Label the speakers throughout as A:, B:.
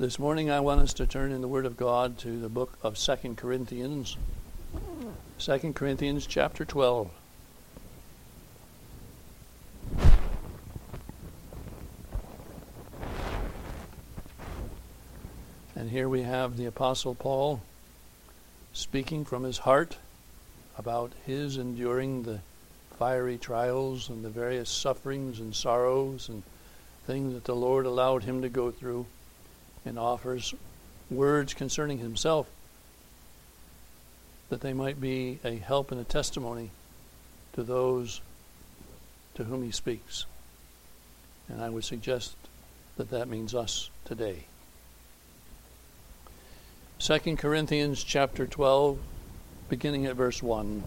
A: This morning I want us to turn in the Word of God to the book of 2 Corinthians. 2 Corinthians chapter 12. And here we have the Apostle Paul speaking from his heart about his enduring the fiery trials and the various sufferings and sorrows and things that the Lord allowed him to go through and offers words concerning himself that they might be a help and a testimony to those to whom he speaks. And I would suggest that that means us today. 2 Corinthians chapter 12 beginning at verse 1.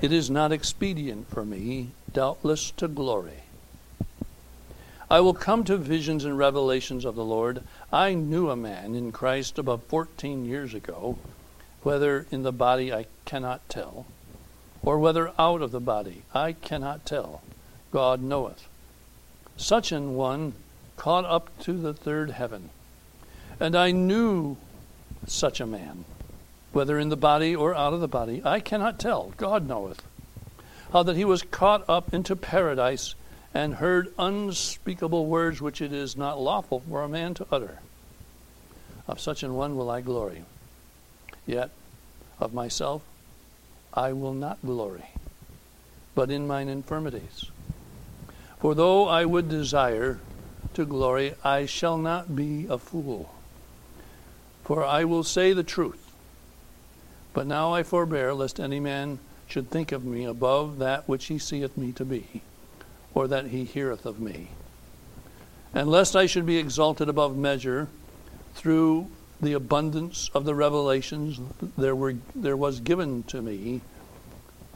A: It is not expedient for me doubtless to glory I will come to visions and revelations of the Lord. I knew a man in Christ about 14 years ago, whether in the body I cannot tell, or whether out of the body I cannot tell. God knoweth. Such an one caught up to the third heaven. And I knew such a man, whether in the body or out of the body, I cannot tell, God knoweth, how that he was caught up into paradise and heard unspeakable words which it is not lawful for a man to utter. Of such an one will I glory. Yet of myself I will not glory, but in mine infirmities. For though I would desire to glory, I shall not be a fool. For I will say the truth. But now I forbear, lest any man should think of me above that which he seeth me to be or that he heareth of me. And lest I should be exalted above measure through the abundance of the revelations, there, were, there was given to me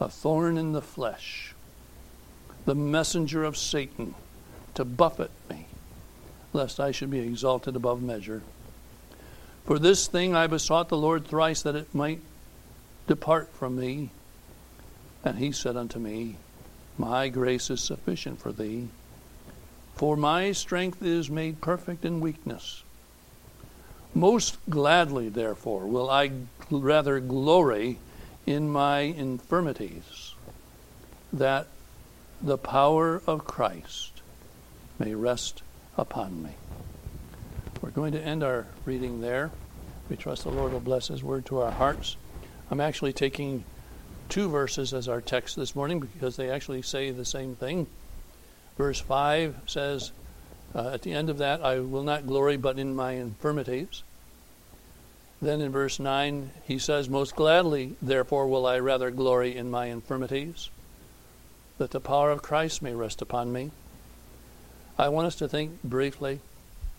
A: a thorn in the flesh, the messenger of Satan, to buffet me, lest I should be exalted above measure. For this thing I besought the Lord thrice that it might depart from me. And he said unto me, my grace is sufficient for thee, for my strength is made perfect in weakness. Most gladly, therefore, will I rather glory in my infirmities, that the power of Christ may rest upon me. We're going to end our reading there. We trust the Lord will bless His word to our hearts. I'm actually taking two verses as our text this morning because they actually say the same thing. Verse 5 says, uh, at the end of that, I will not glory but in my infirmities. Then in verse 9, he says, Most gladly, therefore, will I rather glory in my infirmities, that the power of Christ may rest upon me. I want us to think briefly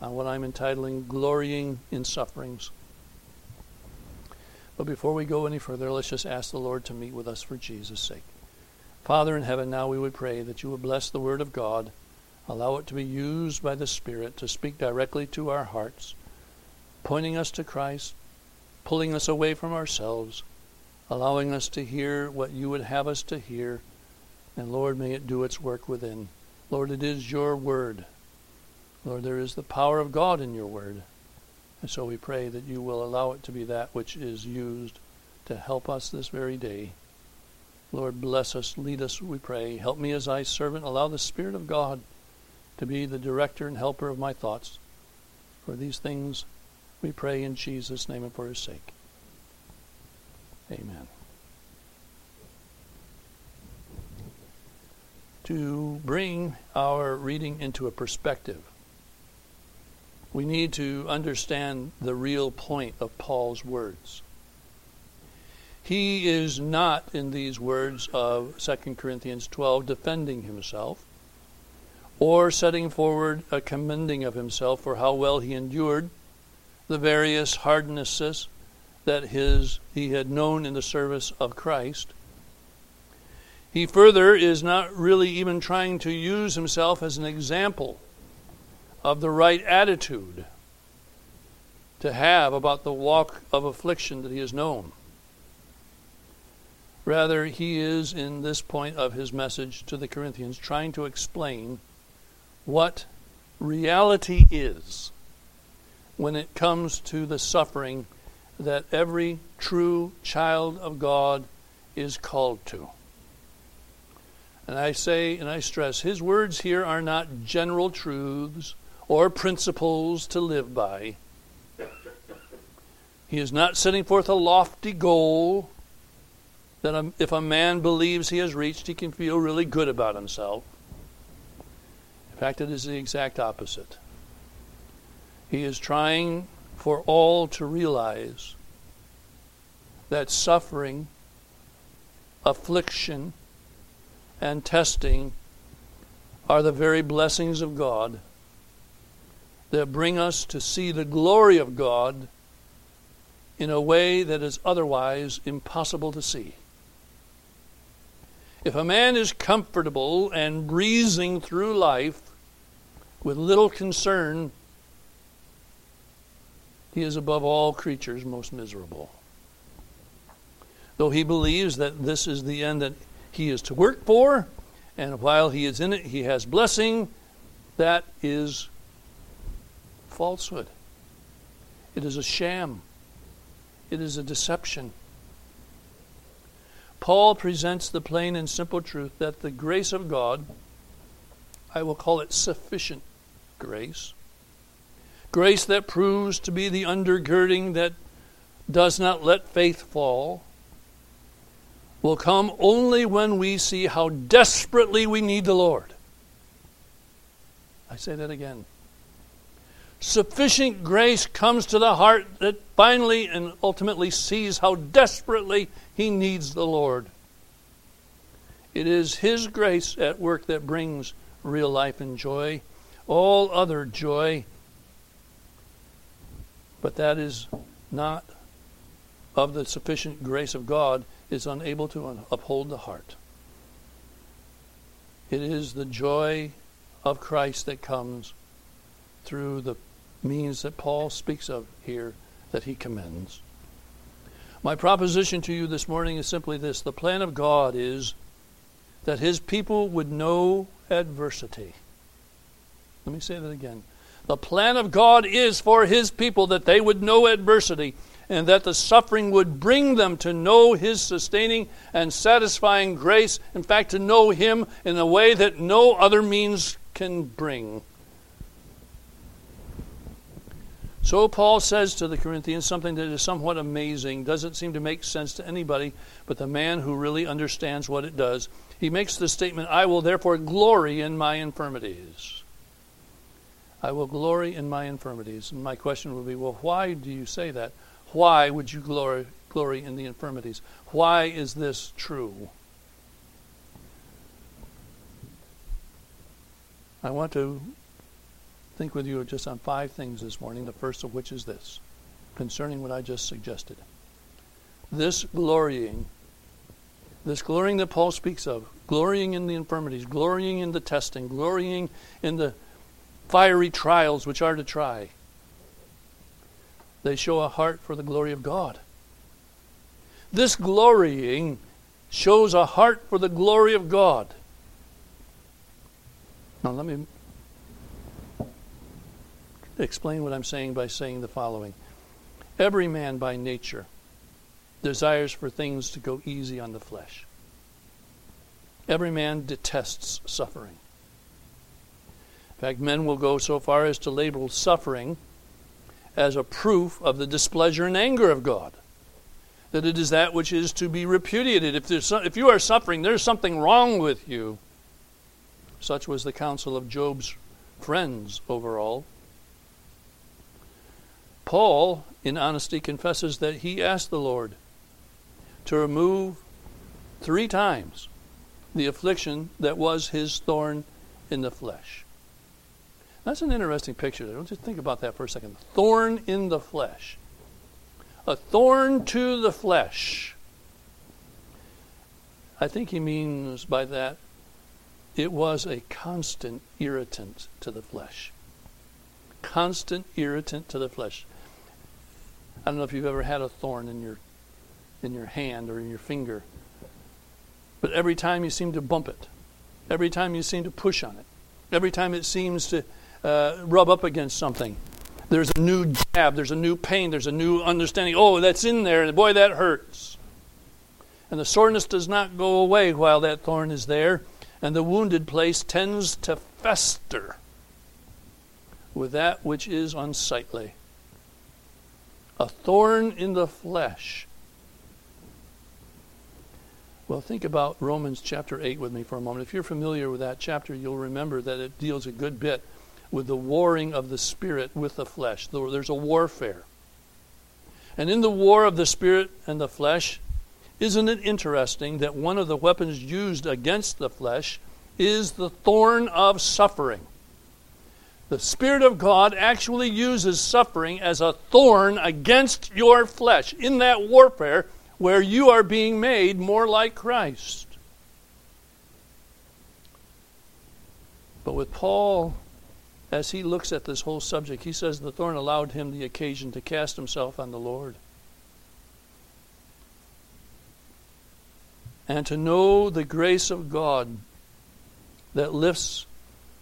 A: on what I'm entitling Glorying in Sufferings. But before we go any further, let's just ask the Lord to meet with us for Jesus' sake. Father in heaven, now we would pray that you would bless the Word of God, allow it to be used by the Spirit to speak directly to our hearts, pointing us to Christ, pulling us away from ourselves, allowing us to hear what you would have us to hear. And Lord, may it do its work within. Lord, it is your Word. Lord, there is the power of God in your Word. And so we pray that you will allow it to be that which is used to help us this very day. Lord, bless us, lead us, we pray. Help me as thy servant. Allow the Spirit of God to be the director and helper of my thoughts. For these things we pray in Jesus' name and for his sake. Amen. To bring our reading into a perspective, we need to understand the real point of Paul's words. He is not, in these words of 2 Corinthians 12, defending himself or setting forward a commending of himself for how well he endured the various hardnesses that his, he had known in the service of Christ. He further is not really even trying to use himself as an example of the right attitude to have about the walk of affliction that he has known. Rather, he is, in this point of his message to the Corinthians, trying to explain what reality is when it comes to the suffering that every true child of God is called to. And I say and I stress, his words here are not general truths or principles to live by. He is not setting forth a lofty goal that if a man believes he has reached, he can feel really good about himself. In fact, it is the exact opposite. He is trying for all to realize that suffering, affliction, and testing are the very blessings of God that bring us to see the glory of God in a way that is otherwise impossible to see. If a man is comfortable and breezing through life with little concern, he is above all creatures most miserable. Though he believes that this is the end that he is to work for, and while he is in it, he has blessing, that is falsehood. It is a sham. It is a deception. Paul presents the plain and simple truth that the grace of God, I will call it sufficient grace, grace that proves to be the undergirding that does not let faith fall, will come only when we see how desperately we need the Lord. I say that again sufficient grace comes to the heart that finally and ultimately sees how desperately he needs the Lord. It is His grace at work that brings real life and joy, all other joy. But that is not of the sufficient grace of God, is unable to uphold the heart. It is the joy of Christ that comes through the means that Paul speaks of here that he commends. My proposition to you this morning is simply this the plan of God is that his people would know adversity. Let me say that again. The plan of God is for his people that they would know adversity and that the suffering would bring them to know his sustaining and satisfying grace, in fact, to know him in a way that no other means can bring. So Paul says to the Corinthians something that is somewhat amazing, doesn't seem to make sense to anybody but the man who really understands what it does. He makes the statement, I will therefore glory in my infirmities. I will glory in my infirmities. And my question would be, well, why do you say that? Why would you glory, glory in the infirmities? Why is this true? I want to think with you just on five things this morning, the first of which is this concerning what I just suggested. This glorying, this glorying that Paul speaks of, glorying in the infirmities, glorying in the testing, glorying in the fiery trials which are to try, they show a heart for the glory of God. This glorying shows a heart for the glory of God. Now, let me explain what I'm saying by saying the following Every man by nature desires for things to go easy on the flesh, every man detests suffering. In fact, men will go so far as to label suffering as a proof of the displeasure and anger of God. That it is that which is to be repudiated. If, there's if you are suffering, there's something wrong with you. Such was the counsel of Job's friends overall. Paul, in honesty, confesses that he asked the Lord to remove three times the affliction that was his thorn in the flesh. That's an interesting picture. Don't you think about that for a second? Thorn in the flesh. A thorn to the flesh. I think he means by that it was a constant irritant to the flesh. Constant irritant to the flesh. I don't know if you've ever had a thorn in your in your hand or in your finger. But every time you seem to bump it, every time you seem to push on it, every time it seems to uh, rub up against something, there's a new jab, there's a new pain, there's a new understanding. Oh, that's in there, and boy, that hurts. And the soreness does not go away while that thorn is there, and the wounded place tends to fester with that which is unsightly a thorn in the flesh. Well, think about Romans chapter 8 with me for a moment. If you're familiar with that chapter, you'll remember that it deals a good bit with the warring of the spirit with the flesh. There's a warfare. And in the war of the spirit and the flesh, isn't it interesting that one of the weapons used against the flesh is the thorn of suffering? The Spirit of God actually uses suffering as a thorn against your flesh in that warfare where you are being made more like Christ. But with Paul, as he looks at this whole subject, he says the thorn allowed him the occasion to cast himself on the Lord. And to know the grace of God that lifts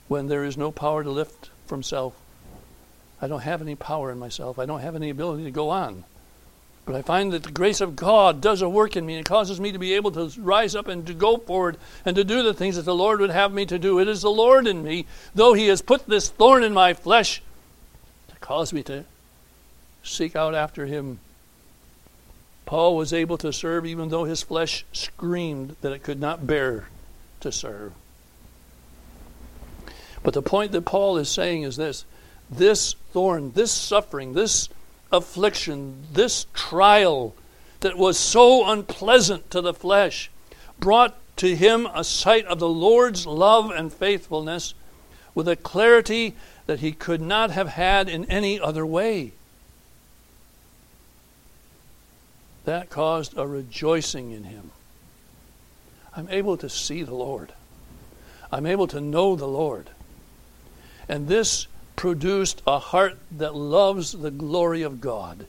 A: when there is no power to lift from self. I don't have any power in myself. I don't have any ability to go on. But I find that the grace of God does a work in me and causes me to be able to rise up and to go forward and to do the things that the Lord would have me to do. It is the Lord in me, though He has put this thorn in my flesh, to cause me to seek out after Him. Paul was able to serve even though his flesh screamed that it could not bear to serve. But the point that Paul is saying is this this thorn, this suffering, this affliction, this trial that was so unpleasant to the flesh, brought to him a sight of the Lord's love and faithfulness with a clarity that he could not have had in any other way. That caused a rejoicing in him. I'm able to see the Lord. I'm able to know the Lord. And this produced a heart that loves the glory of God.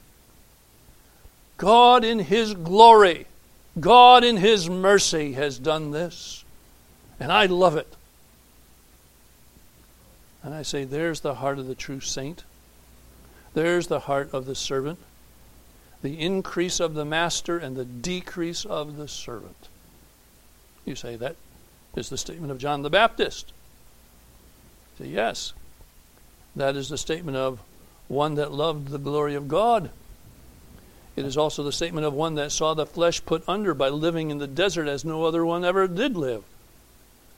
A: God in His glory, God in His mercy has done this. And I love it. And I say, there's the heart of the true saint. There's the heart of the servant. The increase of the master and the decrease of the servant. You say, that is the statement of John the Baptist. Say, yes. That is the statement of one that loved the glory of God. It is also the statement of one that saw the flesh put under by living in the desert as no other one ever did live.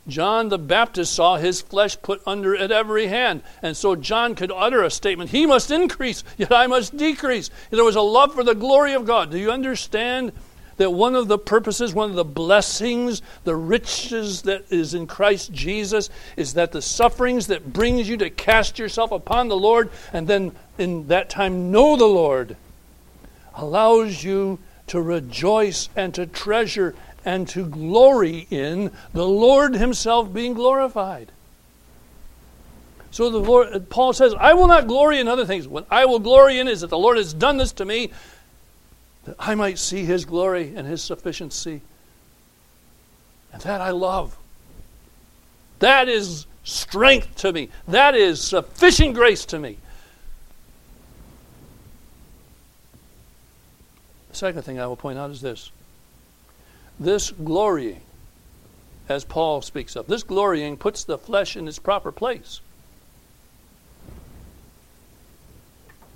A: John the Baptist saw his flesh put under at every hand, and so John could utter a statement He must increase, yet I must decrease. There was a love for the glory of God. Do you understand that one of the purposes, one of the blessings, the riches that is in Christ Jesus is that the sufferings that brings you to cast yourself upon the Lord and then in that time know the Lord allows you to rejoice and to treasure and to glory in the Lord himself being glorified. So the Lord, Paul says, I will not glory in other things. What I will glory in is that the Lord has done this to me that I might see his glory and his sufficiency. And that I love. That is strength to me. That is sufficient grace to me. The second thing I will point out is this this glorying, as Paul speaks of, this glorying puts the flesh in its proper place.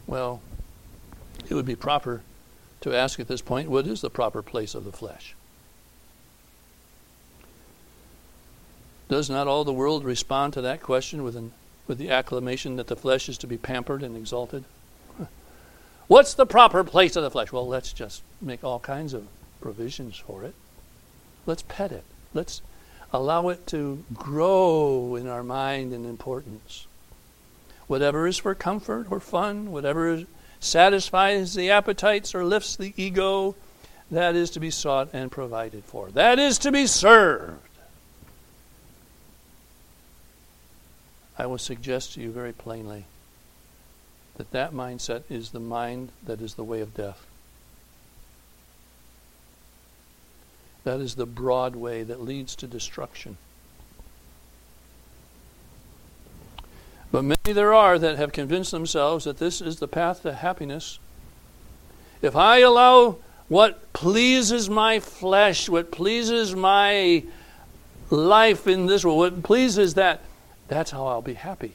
A: Well, it would be proper to ask at this point what is the proper place of the flesh? Does not all the world respond to that question with, an, with the acclamation that the flesh is to be pampered and exalted? What's the proper place of the flesh? Well, let's just make all kinds of provisions for it. Let's pet it. Let's allow it to grow in our mind in importance. Whatever is for comfort or fun, whatever is satisfies the appetites or lifts the ego, that is to be sought and provided for. That is to be served. I will suggest to you very plainly that that mindset is the mind that is the way of death. That is the broad way that leads to destruction. But many there are that have convinced themselves that this is the path to happiness. If I allow what pleases my flesh, what pleases my life in this world, what pleases that, that's how I'll be happy.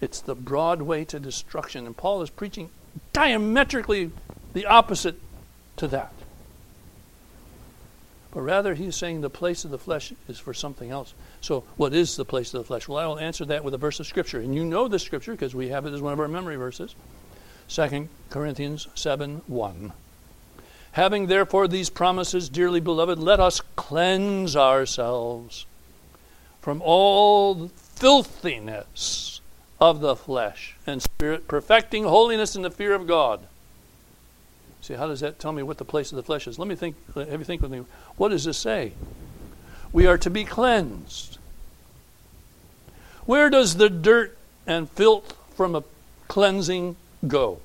A: It's the broad way to destruction. And Paul is preaching diametrically the opposite to that but rather he's saying the place of the flesh is for something else. So, what is the place of the flesh? Well, I will answer that with a verse of Scripture. And you know the Scripture because we have it as one of our memory verses 2 Corinthians 7 1. Having therefore these promises, dearly beloved, let us cleanse ourselves from all filthiness of the flesh and spirit, perfecting holiness in the fear of God. See, how does that tell me what the place of the flesh is? Let me think, have you think with me. What does this say? We are to be cleansed. Where does the dirt and filth from a cleansing go?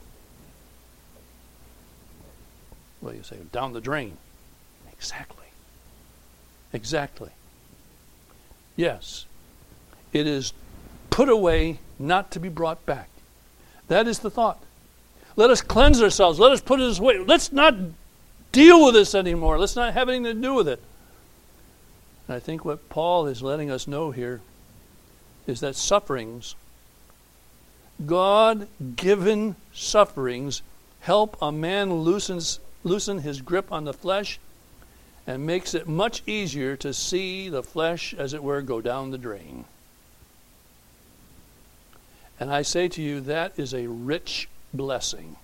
A: Well, you say, down the drain. Exactly. Exactly. Yes. It is put away, not to be brought back. That is the thought. Let us cleanse ourselves. Let us put it away. Let's not deal with this anymore. Let's not have anything to do with it. And I think what Paul is letting us know here is that sufferings, God given sufferings, help a man loosens, loosen his grip on the flesh and makes it much easier to see the flesh, as it were, go down the drain. And I say to you, that is a rich blessing.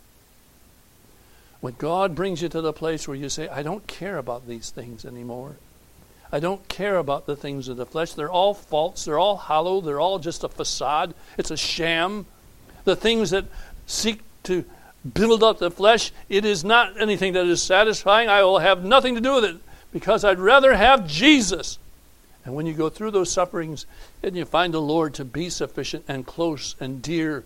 A: When God brings you to the place where you say, I don't care about these things anymore. I don't care about the things of the flesh. They're all false. They're all hollow. They're all just a facade. It's a sham. The things that seek to build up the flesh, it is not anything that is satisfying. I will have nothing to do with it because I'd rather have Jesus. And when you go through those sufferings, and you find the Lord to be sufficient and close and dear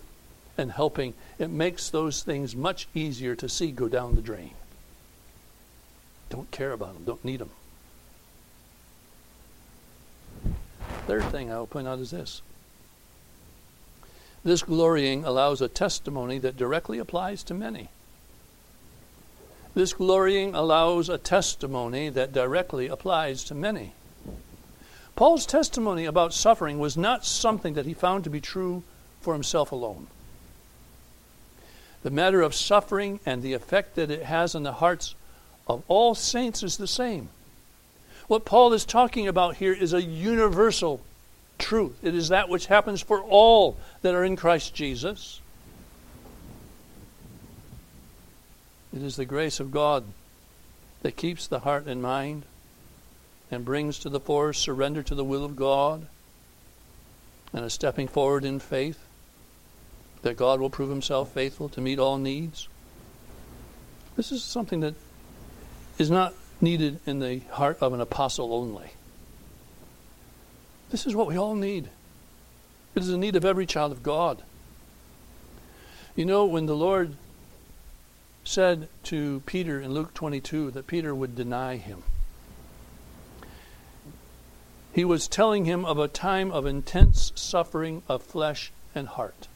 A: and helping, it makes those things much easier to see go down the drain. Don't care about them, don't need them. Third thing I will point out is this this glorying allows a testimony that directly applies to many. This glorying allows a testimony that directly applies to many. Paul's testimony about suffering was not something that he found to be true for himself alone. The matter of suffering and the effect that it has on the hearts of all saints is the same. What Paul is talking about here is a universal truth. It is that which happens for all that are in Christ Jesus. It is the grace of God that keeps the heart and mind and brings to the fore surrender to the will of God and a stepping forward in faith that God will prove himself faithful to meet all needs. This is something that is not needed in the heart of an apostle only. This is what we all need. It is the need of every child of God. You know, when the Lord said to Peter in Luke 22 that Peter would deny him, he was telling him of a time of intense suffering of flesh and heart.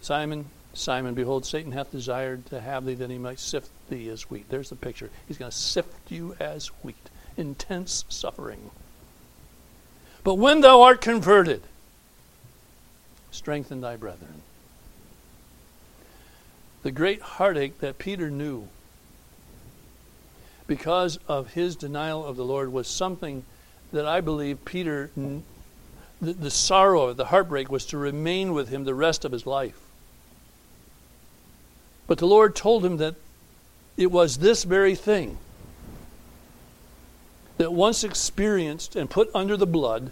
A: Simon, Simon, behold, Satan hath desired to have thee that he might sift thee as wheat. There's the picture. He's going to sift you as wheat. Intense suffering. But when thou art converted, strengthen thy brethren. The great heartache that Peter knew because of his denial of the Lord was something that I believe Peter the, the sorrow, the heartbreak was to remain with him the rest of his life. But the Lord told him that it was this very thing that once experienced and put under the blood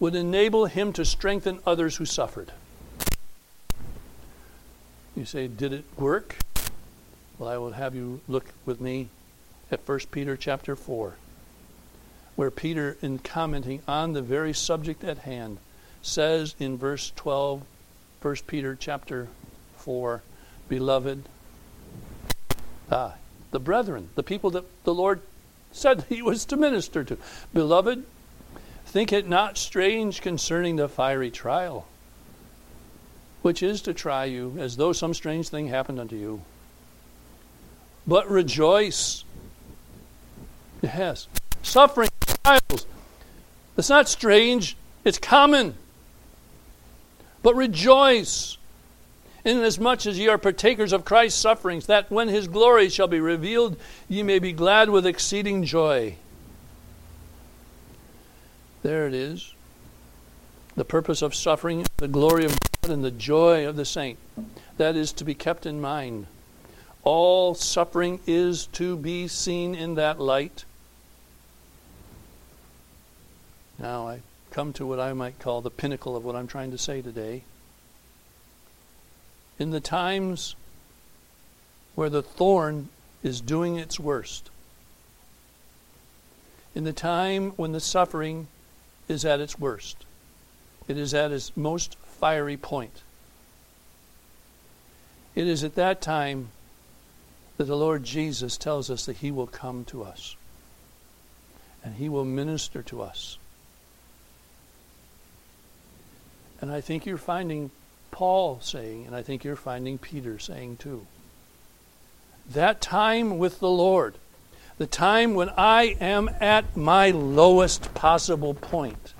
A: would enable him to strengthen others who suffered. You say, did it work? Well, I will have you look with me at 1 Peter chapter 4 where Peter, in commenting on the very subject at hand, says in verse 12, 1 Peter chapter 4, Beloved, ah, the brethren, the people that the Lord said he was to minister to, Beloved, think it not strange concerning the fiery trial, which is to try you as though some strange thing happened unto you. But rejoice. Yes. Suffering it's not strange, it's common. But rejoice, inasmuch as ye are partakers of Christ's sufferings, that when his glory shall be revealed, ye may be glad with exceeding joy. There it is. The purpose of suffering, the glory of God, and the joy of the saint. That is to be kept in mind. All suffering is to be seen in that light. Now I come to what I might call the pinnacle of what I'm trying to say today. In the times where the thorn is doing its worst, in the time when the suffering is at its worst, it is at its most fiery point. It is at that time that the Lord Jesus tells us that He will come to us and He will minister to us And I think you're finding Paul saying, and I think you're finding Peter saying too. That time with the Lord, the time when I am at my lowest possible point,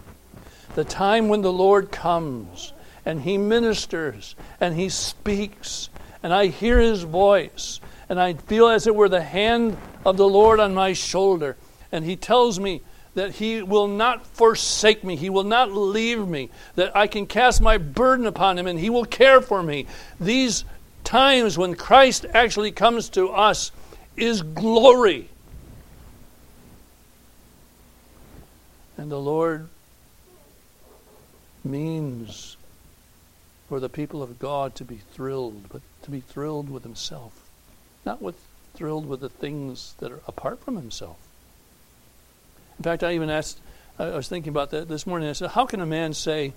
A: the time when the Lord comes and He ministers and He speaks and I hear His voice and I feel, as it were, the hand of the Lord on my shoulder and He tells me, that He will not forsake me, He will not leave me, that I can cast my burden upon Him and He will care for me. These times when Christ actually comes to us is glory. And the Lord means for the people of God to be thrilled, but to be thrilled with Himself, not with thrilled with the things that are apart from Himself. In fact, I even asked, I was thinking about that this morning. I said, How can a man say,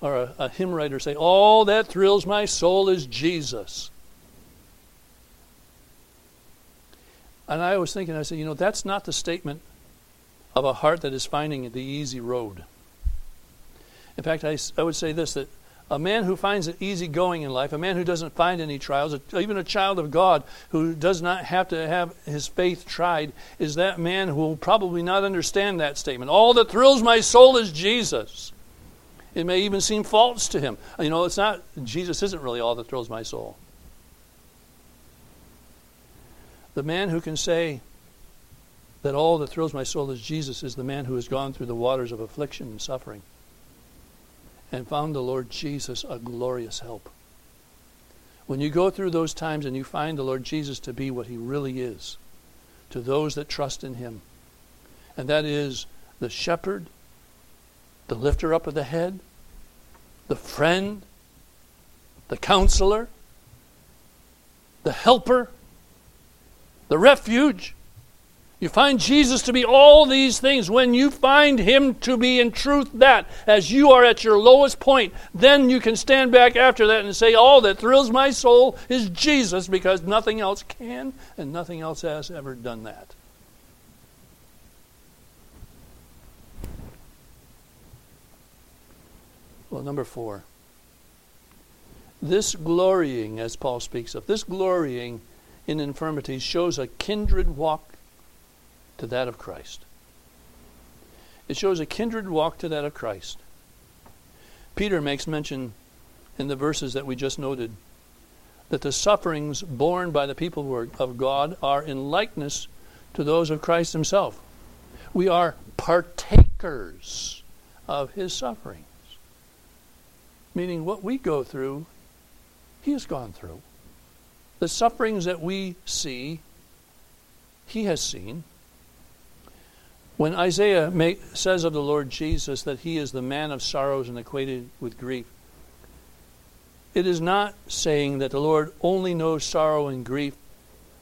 A: or a, a hymn writer say, All that thrills my soul is Jesus? And I was thinking, I said, You know, that's not the statement of a heart that is finding the easy road. In fact, I, I would say this that a man who finds it easy going in life, a man who doesn't find any trials, even a child of God who does not have to have his faith tried, is that man who will probably not understand that statement. All that thrills my soul is Jesus. It may even seem false to him. You know, it's not, Jesus isn't really all that thrills my soul. The man who can say that all that thrills my soul is Jesus is the man who has gone through the waters of affliction and suffering and found the Lord Jesus a glorious help. When you go through those times and you find the Lord Jesus to be what he really is to those that trust in him, and that is the shepherd, the lifter up of the head, the friend, the counselor, the helper, the refuge, you find Jesus to be all these things. When you find him to be in truth that, as you are at your lowest point, then you can stand back after that and say, All that thrills my soul is Jesus, because nothing else can and nothing else has ever done that. Well, number four. This glorying, as Paul speaks of, this glorying in infirmities shows a kindred walk to that of Christ. It shows a kindred walk to that of Christ. Peter makes mention in the verses that we just noted that the sufferings borne by the people of God are in likeness to those of Christ himself. We are partakers of his sufferings, meaning what we go through, he has gone through. The sufferings that we see, he has seen. When Isaiah says of the Lord Jesus that he is the man of sorrows and acquainted with grief, it is not saying that the Lord only knows sorrow and grief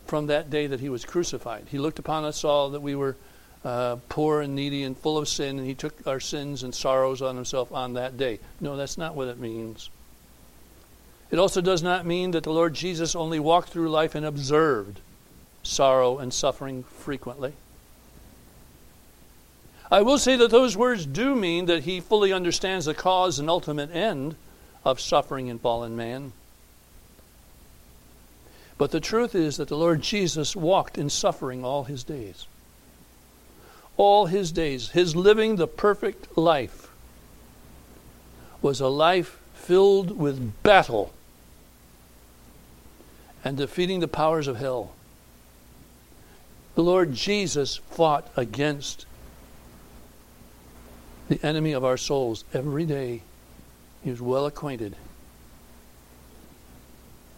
A: from that day that he was crucified. He looked upon us all that we were uh, poor and needy and full of sin, and he took our sins and sorrows on himself on that day. No, that's not what it means. It also does not mean that the Lord Jesus only walked through life and observed sorrow and suffering frequently. I will say that those words do mean that he fully understands the cause and ultimate end of suffering in fallen man. But the truth is that the Lord Jesus walked in suffering all his days. All his days, his living the perfect life was a life filled with battle and defeating the powers of hell. The Lord Jesus fought against the enemy of our souls every day. He was well acquainted.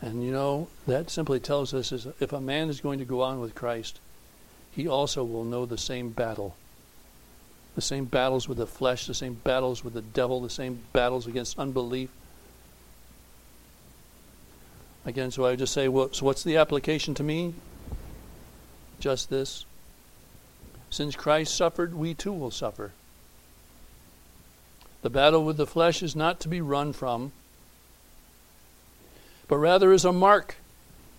A: And you know, that simply tells us is if a man is going to go on with Christ, he also will know the same battle. The same battles with the flesh, the same battles with the devil, the same battles against unbelief. Again, so I would just say, well, so what's the application to me? Just this. Since Christ suffered, we too will suffer. The battle with the flesh is not to be run from, but rather is a mark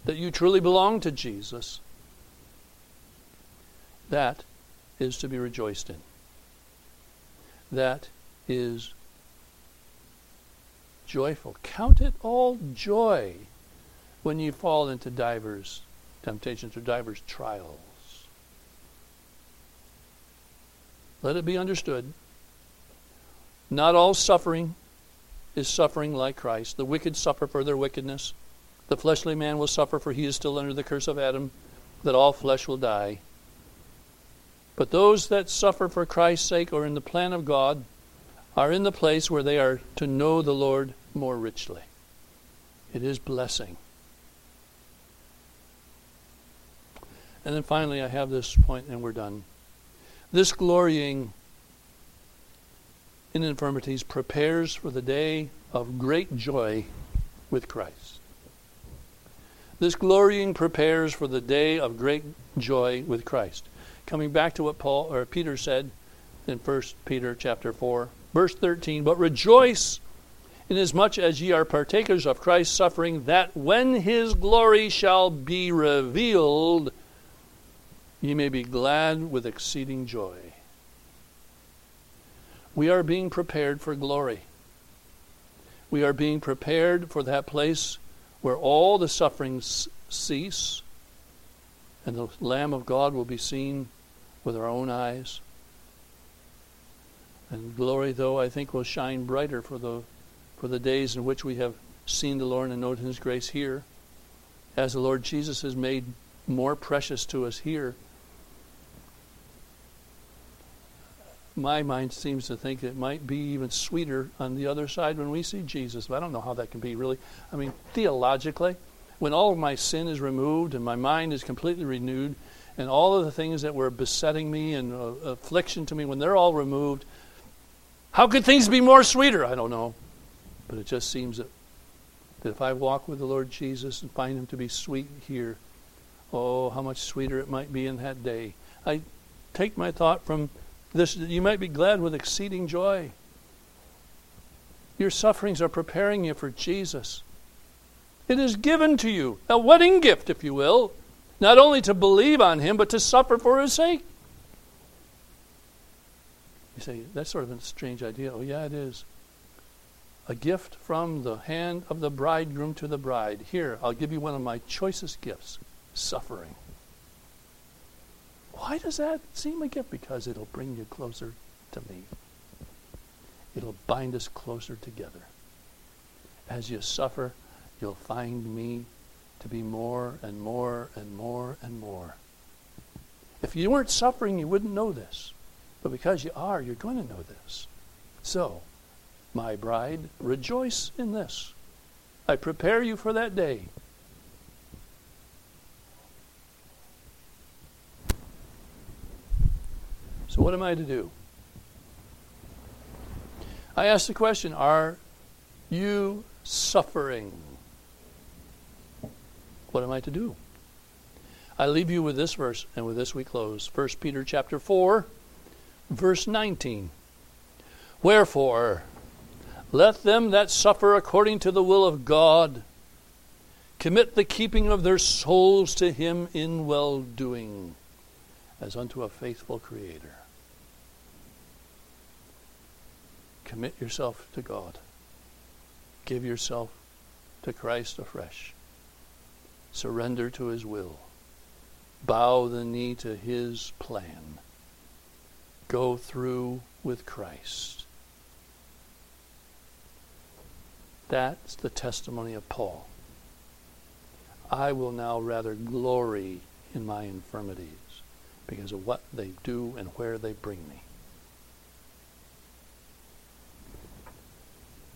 A: that you truly belong to Jesus. That is to be rejoiced in. That is joyful. Count it all joy when you fall into divers temptations or divers trials. Let it be understood not all suffering is suffering like Christ. The wicked suffer for their wickedness. The fleshly man will suffer, for he is still under the curse of Adam, that all flesh will die. But those that suffer for Christ's sake or in the plan of God are in the place where they are to know the Lord more richly. It is blessing. And then finally, I have this point and we're done. This glorying in infirmities prepares for the day of great joy with Christ. This glorying prepares for the day of great joy with Christ. Coming back to what Paul or Peter said in 1 Peter chapter 4, verse 13, but rejoice inasmuch as ye are partakers of Christ's suffering, that when his glory shall be revealed, ye may be glad with exceeding joy. We are being prepared for glory. We are being prepared for that place where all the sufferings cease and the Lamb of God will be seen with our own eyes. And glory, though, I think will shine brighter for the, for the days in which we have seen the Lord and known His grace here, as the Lord Jesus is made more precious to us here my mind seems to think it might be even sweeter on the other side when we see Jesus. But I don't know how that can be really. I mean, theologically, when all of my sin is removed and my mind is completely renewed, and all of the things that were besetting me and uh, affliction to me, when they're all removed, how could things be more sweeter? I don't know. But it just seems that, that if I walk with the Lord Jesus and find him to be sweet here, oh, how much sweeter it might be in that day. I take my thought from this, you might be glad with exceeding joy. Your sufferings are preparing you for Jesus. It is given to you, a wedding gift, if you will, not only to believe on Him, but to suffer for His sake. You say, that's sort of a strange idea. Oh, yeah, it is. A gift from the hand of the bridegroom to the bride. Here, I'll give you one of my choicest gifts suffering. Why does that seem a gift? Because it'll bring you closer to me. It'll bind us closer together. As you suffer, you'll find me to be more and more and more and more. If you weren't suffering, you wouldn't know this. But because you are, you're going to know this. So, my bride, rejoice in this. I prepare you for that day So, what am I to do? I ask the question Are you suffering? What am I to do? I leave you with this verse, and with this we close. 1 Peter chapter 4, verse 19. Wherefore, let them that suffer according to the will of God commit the keeping of their souls to Him in well doing, as unto a faithful Creator. Commit yourself to God. Give yourself to Christ afresh. Surrender to His will. Bow the knee to His plan. Go through with Christ. That's the testimony of Paul. I will now rather glory in my infirmities because of what they do and where they bring me.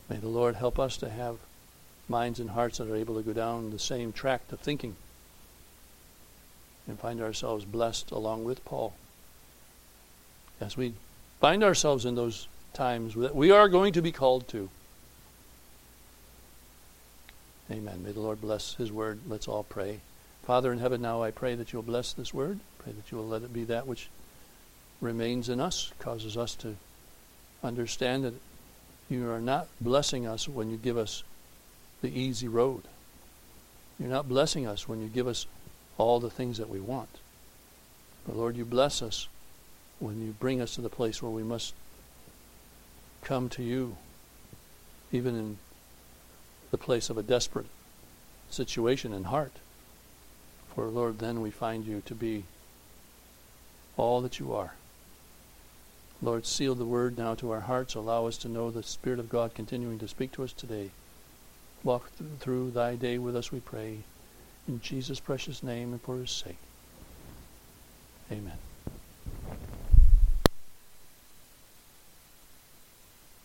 A: May the Lord help us to have minds and hearts that are able to go down the same track to thinking and find ourselves blessed along with Paul. As we find ourselves in those times that we are going to be called to. Amen. May the Lord bless his word. Let's all pray. Father in heaven, now I pray that you'll bless this word. Pray that you'll let it be that which remains in us, causes us to understand that you are not blessing us when you give us the easy road. You're not blessing us when you give us all the things that we want. But Lord, you bless us when you bring us to the place where we must come to you, even in the place of a desperate situation and heart. For Lord, then we find you to be all that you are. Lord, seal the word now to our hearts. Allow us to know the Spirit of God continuing to speak to us today. Walk th- through thy day with us, we pray. In Jesus' precious name and for his sake. Amen.